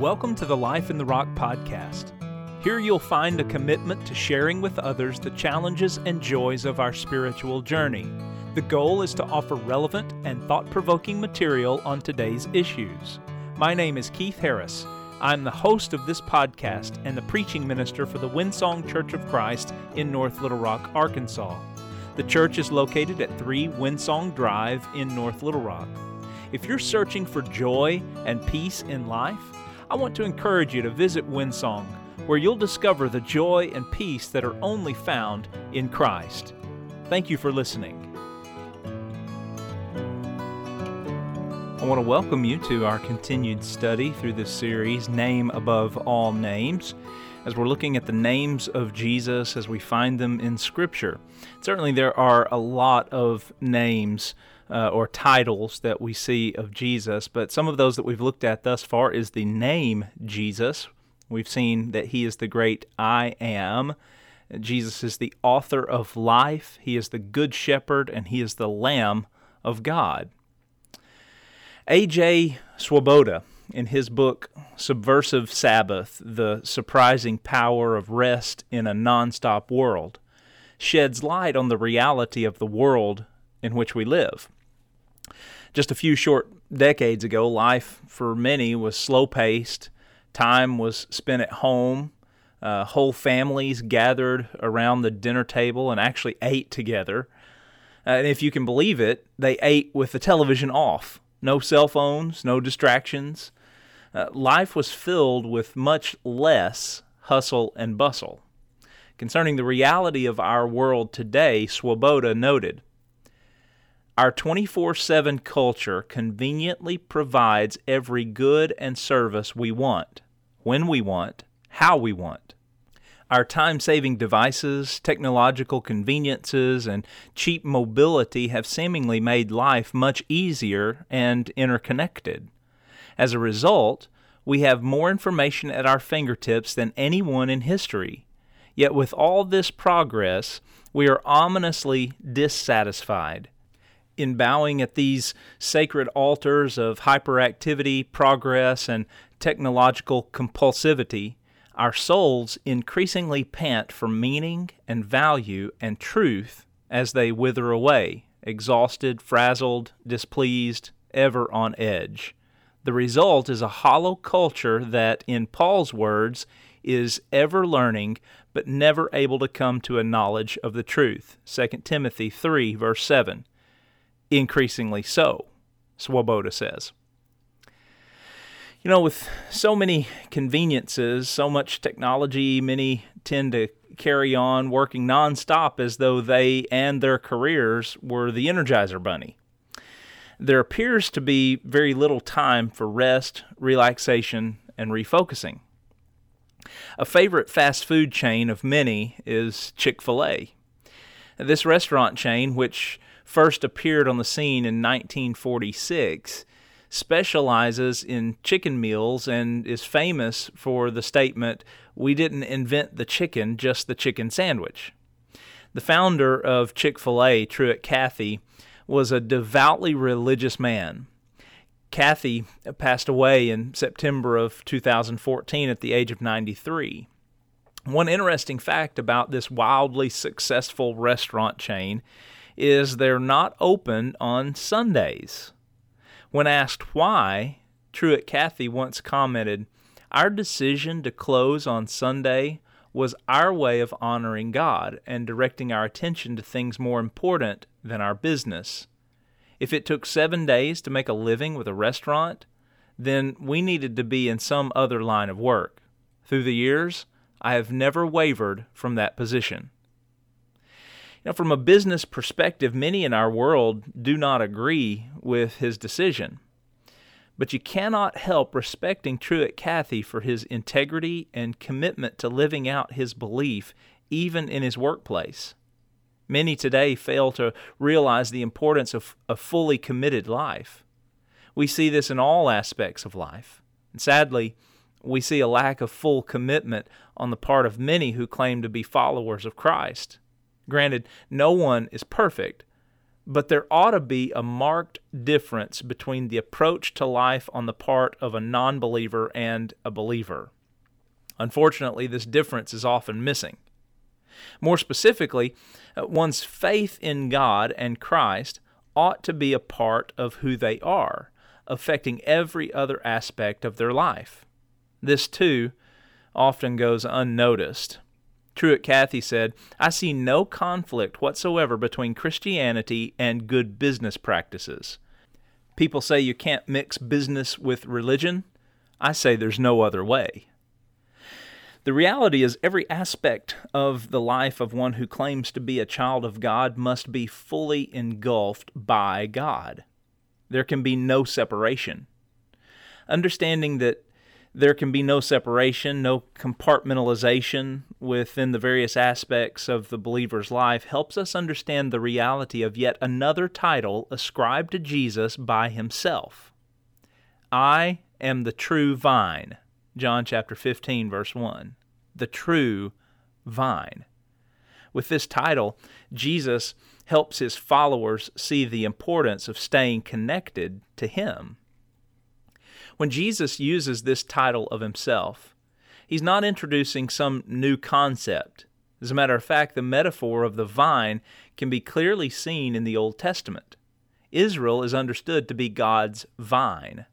Welcome to the Life in the Rock podcast. Here you'll find a commitment to sharing with others the challenges and joys of our spiritual journey. The goal is to offer relevant and thought provoking material on today's issues. My name is Keith Harris. I'm the host of this podcast and the preaching minister for the Windsong Church of Christ in North Little Rock, Arkansas. The church is located at 3 Windsong Drive in North Little Rock. If you're searching for joy and peace in life, I want to encourage you to visit Windsong, where you'll discover the joy and peace that are only found in Christ. Thank you for listening. I want to welcome you to our continued study through this series, Name Above All Names, as we're looking at the names of Jesus as we find them in Scripture. Certainly, there are a lot of names uh, or titles that we see of Jesus, but some of those that we've looked at thus far is the name Jesus. We've seen that he is the great I am. Jesus is the author of life, he is the good shepherd, and he is the Lamb of God. A.J. Swoboda, in his book Subversive Sabbath The Surprising Power of Rest in a Nonstop World, sheds light on the reality of the world in which we live. Just a few short decades ago, life for many was slow paced. Time was spent at home. Uh, whole families gathered around the dinner table and actually ate together. Uh, and if you can believe it, they ate with the television off. No cell phones, no distractions. Uh, life was filled with much less hustle and bustle. Concerning the reality of our world today, Swoboda noted our 24 7 culture conveniently provides every good and service we want, when we want, how we want. Our time saving devices, technological conveniences, and cheap mobility have seemingly made life much easier and interconnected. As a result, we have more information at our fingertips than anyone in history. Yet, with all this progress, we are ominously dissatisfied in bowing at these sacred altars of hyperactivity, progress, and technological compulsivity, our souls increasingly pant for meaning and value and truth as they wither away, exhausted, frazzled, displeased, ever on edge. The result is a hollow culture that, in Paul's words, is ever learning but never able to come to a knowledge of the truth. 2 Timothy 3, verse 7 increasingly so, Swoboda says. You know, with so many conveniences, so much technology, many tend to carry on working nonstop as though they and their careers were the Energizer Bunny. There appears to be very little time for rest, relaxation, and refocusing. A favorite fast food chain of many is Chick fil A. This restaurant chain, which first appeared on the scene in 1946, specializes in chicken meals and is famous for the statement, We didn't invent the chicken, just the chicken sandwich. The founder of Chick fil A, Truett Cathy, was a devoutly religious man. Cathy passed away in September of 2014 at the age of 93. One interesting fact about this wildly successful restaurant chain is they're not open on Sundays. When asked why, Truett Cathy once commented, Our decision to close on Sunday was our way of honoring God and directing our attention to things more important than our business. If it took seven days to make a living with a restaurant, then we needed to be in some other line of work. Through the years, I have never wavered from that position. Now, from a business perspective, many in our world do not agree with his decision. But you cannot help respecting Truett Cathy for his integrity and commitment to living out his belief, even in his workplace. Many today fail to realize the importance of a fully committed life. We see this in all aspects of life. And sadly, we see a lack of full commitment on the part of many who claim to be followers of Christ. Granted, no one is perfect, but there ought to be a marked difference between the approach to life on the part of a non believer and a believer. Unfortunately, this difference is often missing. More specifically, uh, one's faith in God and Christ ought to be a part of who they are, affecting every other aspect of their life. This, too, often goes unnoticed. Truett Cathy said, I see no conflict whatsoever between Christianity and good business practices. People say you can't mix business with religion. I say there's no other way. The reality is, every aspect of the life of one who claims to be a child of God must be fully engulfed by God. There can be no separation. Understanding that there can be no separation, no compartmentalization within the various aspects of the believer's life helps us understand the reality of yet another title ascribed to Jesus by himself. I am the true vine. John chapter 15 verse 1. The true vine. With this title, Jesus helps his followers see the importance of staying connected to him. When Jesus uses this title of himself, he's not introducing some new concept. As a matter of fact, the metaphor of the vine can be clearly seen in the Old Testament. Israel is understood to be God's vine.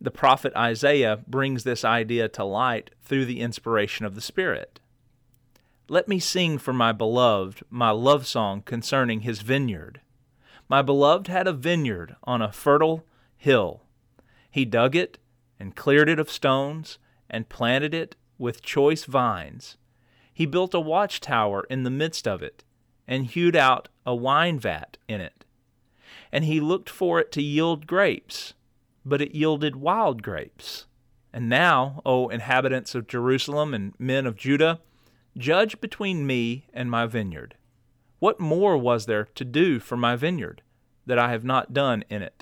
The prophet Isaiah brings this idea to light through the inspiration of the Spirit. Let me sing for my beloved my love song concerning his vineyard. My beloved had a vineyard on a fertile hill. He dug it and cleared it of stones and planted it with choice vines. He built a watchtower in the midst of it and hewed out a wine vat in it. And he looked for it to yield grapes, but it yielded wild grapes. And now, O inhabitants of Jerusalem and men of Judah, judge between me and my vineyard. What more was there to do for my vineyard that I have not done in it?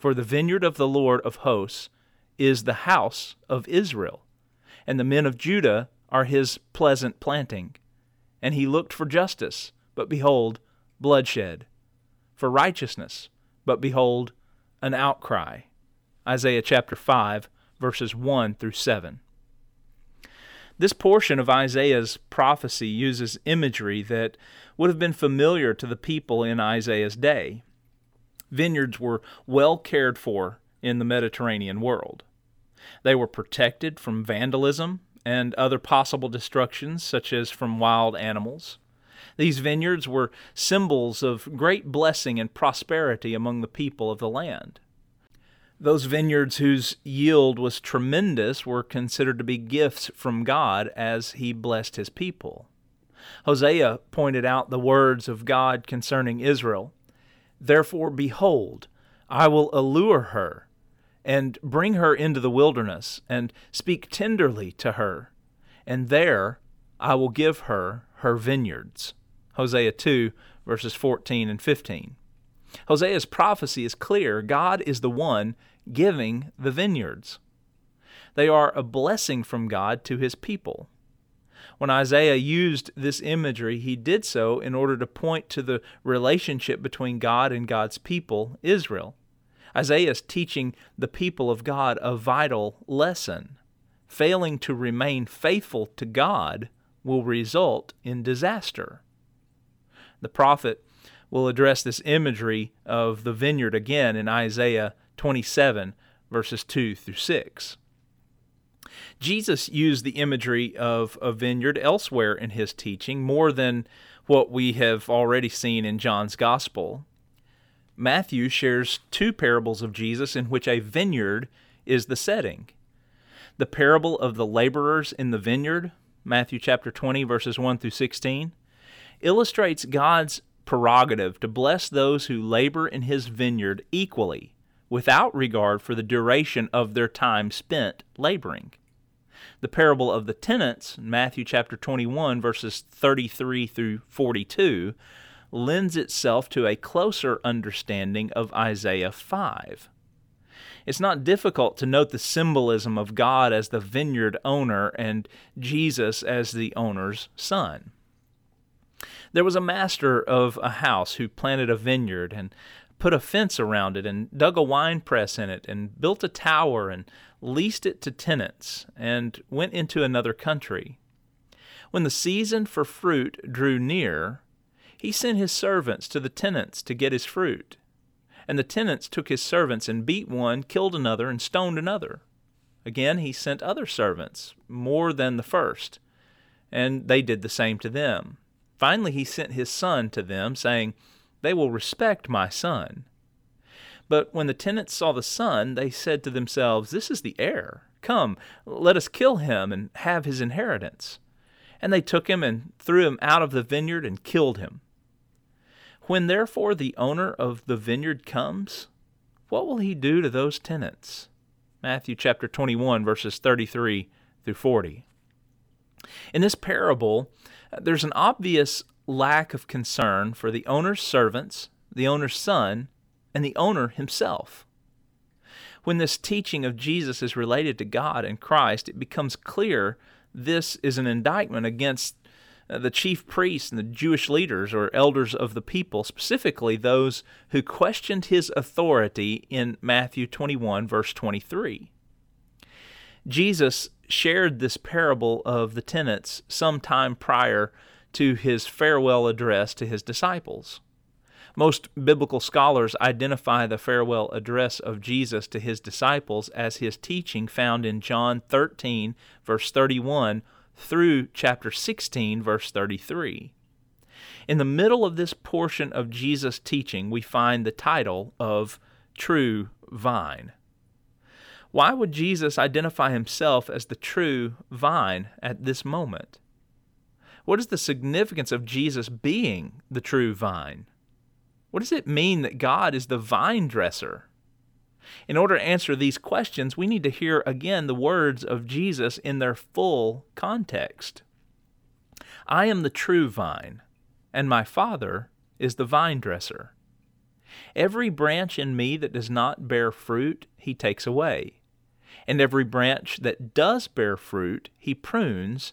For the vineyard of the Lord of hosts is the house of Israel, and the men of Judah are his pleasant planting. And he looked for justice, but behold, bloodshed, for righteousness, but behold, an outcry. Isaiah chapter 5, verses 1 through 7. This portion of Isaiah's prophecy uses imagery that would have been familiar to the people in Isaiah's day vineyards were well cared for in the Mediterranean world. They were protected from vandalism and other possible destructions, such as from wild animals. These vineyards were symbols of great blessing and prosperity among the people of the land. Those vineyards whose yield was tremendous were considered to be gifts from God as He blessed His people. Hosea pointed out the words of God concerning Israel Therefore, behold, I will allure her and bring her into the wilderness and speak tenderly to her, and there I will give her her vineyards. Hosea 2, verses 14 and 15. Hosea's prophecy is clear God is the one giving the vineyards. They are a blessing from God to his people. When Isaiah used this imagery, he did so in order to point to the relationship between God and God's people, Israel. Isaiah is teaching the people of God a vital lesson. Failing to remain faithful to God will result in disaster. The prophet will address this imagery of the vineyard again in Isaiah 27, verses 2 through 6. Jesus used the imagery of a vineyard elsewhere in his teaching more than what we have already seen in John's Gospel. Matthew shares two parables of Jesus in which a vineyard is the setting. The parable of the laborers in the vineyard, Matthew chapter 20 verses 1 through 16, illustrates God's prerogative to bless those who labor in his vineyard equally, without regard for the duration of their time spent laboring. The parable of the tenants, Matthew chapter 21, verses 33 through 42, lends itself to a closer understanding of Isaiah 5. It's not difficult to note the symbolism of God as the vineyard owner and Jesus as the owner's son. There was a master of a house who planted a vineyard and put a fence around it and dug a wine press in it and built a tower and leased it to tenants and went into another country. When the season for fruit drew near, he sent his servants to the tenants to get his fruit. And the tenants took his servants and beat one, killed another, and stoned another. Again, he sent other servants, more than the first, and they did the same to them. Finally, he sent his son to them, saying, They will respect my son. But when the tenants saw the son, they said to themselves, This is the heir. Come, let us kill him and have his inheritance. And they took him and threw him out of the vineyard and killed him. When therefore the owner of the vineyard comes, what will he do to those tenants? Matthew chapter 21, verses 33 through 40. In this parable, uh, there's an obvious lack of concern for the owner's servants, the owner's son, and the owner himself. When this teaching of Jesus is related to God and Christ, it becomes clear this is an indictment against uh, the chief priests and the Jewish leaders or elders of the people, specifically those who questioned his authority in Matthew 21, verse 23. Jesus shared this parable of the tenants some time prior to his farewell address to his disciples. Most biblical scholars identify the farewell address of Jesus to his disciples as his teaching found in John 13, verse 31 through chapter 16, verse 33. In the middle of this portion of Jesus' teaching, we find the title of True Vine. Why would Jesus identify himself as the true vine at this moment? What is the significance of Jesus being the true vine? What does it mean that God is the vine dresser? In order to answer these questions, we need to hear again the words of Jesus in their full context. I am the true vine, and my Father is the vine dresser. Every branch in me that does not bear fruit, he takes away. And every branch that does bear fruit, he prunes,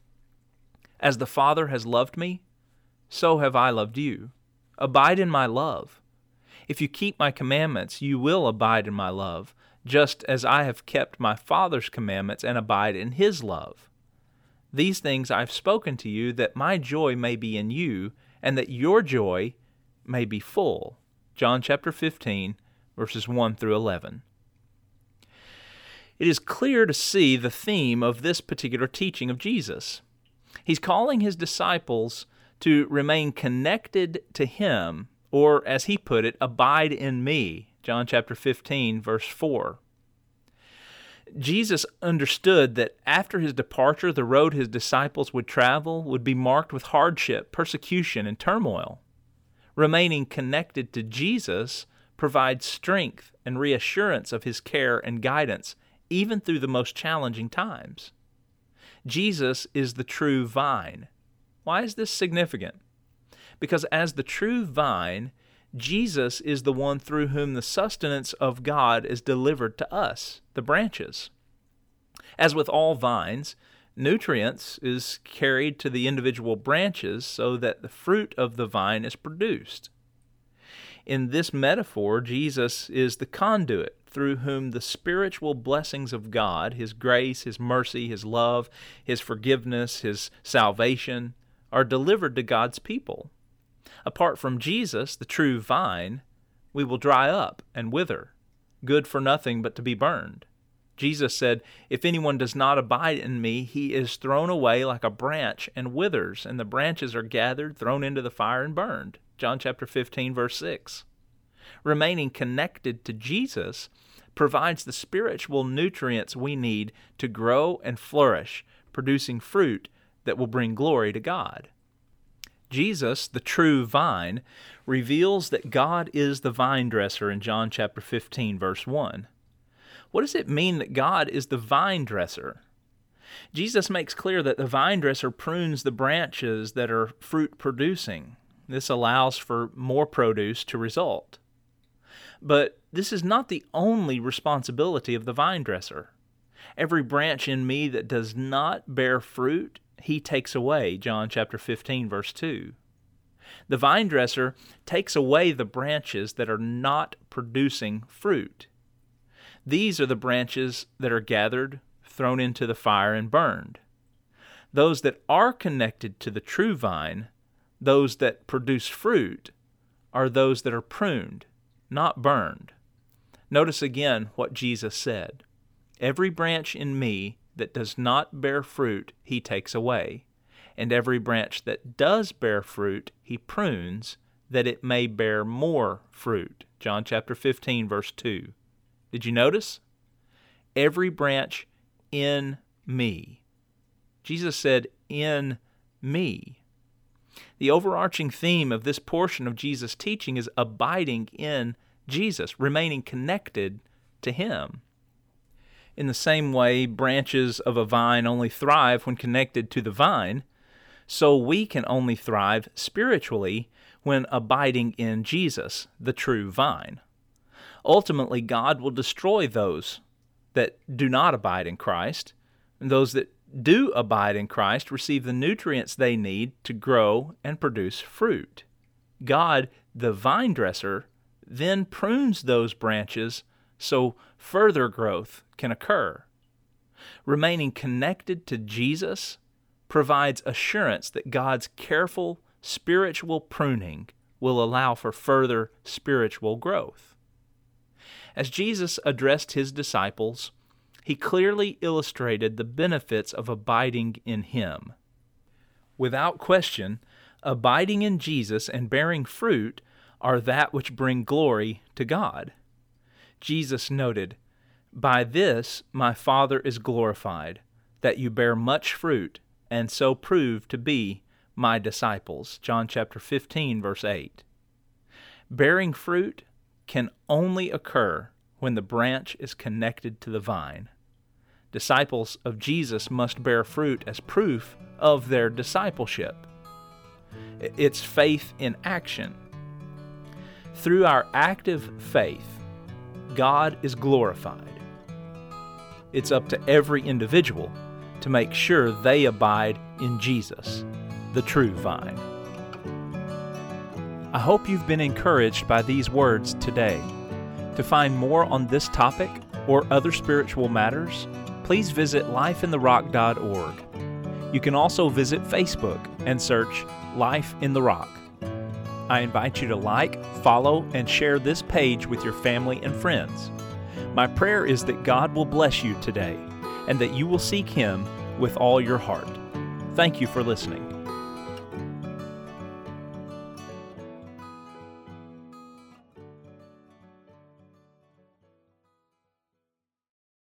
As the Father has loved me, so have I loved you. Abide in my love. If you keep my commandments, you will abide in my love just as I have kept my Father's commandments and abide in his love. These things I have spoken to you, that my joy may be in you, and that your joy may be full. John chapter 15, verses 1 through 11. It is clear to see the theme of this particular teaching of Jesus. He's calling his disciples to remain connected to him, or as he put it, abide in me, John chapter 15, verse 4. Jesus understood that after his departure, the road his disciples would travel would be marked with hardship, persecution, and turmoil. Remaining connected to Jesus provides strength and reassurance of his care and guidance, even through the most challenging times. Jesus is the true vine. Why is this significant? Because as the true vine, Jesus is the one through whom the sustenance of God is delivered to us, the branches. As with all vines, nutrients is carried to the individual branches so that the fruit of the vine is produced. In this metaphor, Jesus is the conduit through whom the spiritual blessings of God, His grace, His mercy, His love, His forgiveness, His salvation, are delivered to God's people. Apart from Jesus, the true vine, we will dry up and wither, good for nothing but to be burned. Jesus said, If anyone does not abide in me, he is thrown away like a branch and withers, and the branches are gathered, thrown into the fire, and burned. John chapter 15, verse 6. Remaining connected to Jesus provides the spiritual nutrients we need to grow and flourish, producing fruit that will bring glory to God. Jesus, the true vine, reveals that God is the vine dresser in John chapter 15 verse 1. What does it mean that God is the vine dresser? Jesus makes clear that the vine dresser prunes the branches that are fruit producing. This allows for more produce to result. But this is not the only responsibility of the vine dresser. Every branch in me that does not bear fruit, he takes away. John chapter 15 verse 2. The vine dresser takes away the branches that are not producing fruit. These are the branches that are gathered, thrown into the fire, and burned. Those that are connected to the true vine those that produce fruit are those that are pruned, not burned. Notice again what Jesus said Every branch in me that does not bear fruit, he takes away, and every branch that does bear fruit, he prunes, that it may bear more fruit. John chapter 15, verse 2. Did you notice? Every branch in me. Jesus said, In me. The overarching theme of this portion of Jesus' teaching is abiding in Jesus, remaining connected to Him. In the same way, branches of a vine only thrive when connected to the vine, so we can only thrive spiritually when abiding in Jesus, the true vine. Ultimately, God will destroy those that do not abide in Christ, and those that do abide in Christ receive the nutrients they need to grow and produce fruit. God, the vine dresser, then prunes those branches so further growth can occur. Remaining connected to Jesus provides assurance that God's careful spiritual pruning will allow for further spiritual growth. As Jesus addressed his disciples, he clearly illustrated the benefits of abiding in Him. Without question, abiding in Jesus and bearing fruit are that which bring glory to God. Jesus noted, By this my Father is glorified, that you bear much fruit, and so prove to be my disciples. John chapter 15, verse 8. Bearing fruit can only occur when the branch is connected to the vine. Disciples of Jesus must bear fruit as proof of their discipleship. It's faith in action. Through our active faith, God is glorified. It's up to every individual to make sure they abide in Jesus, the true vine. I hope you've been encouraged by these words today. To find more on this topic or other spiritual matters, please visit lifeintherock.org. You can also visit Facebook and search Life in the Rock. I invite you to like, follow, and share this page with your family and friends. My prayer is that God will bless you today and that you will seek Him with all your heart. Thank you for listening.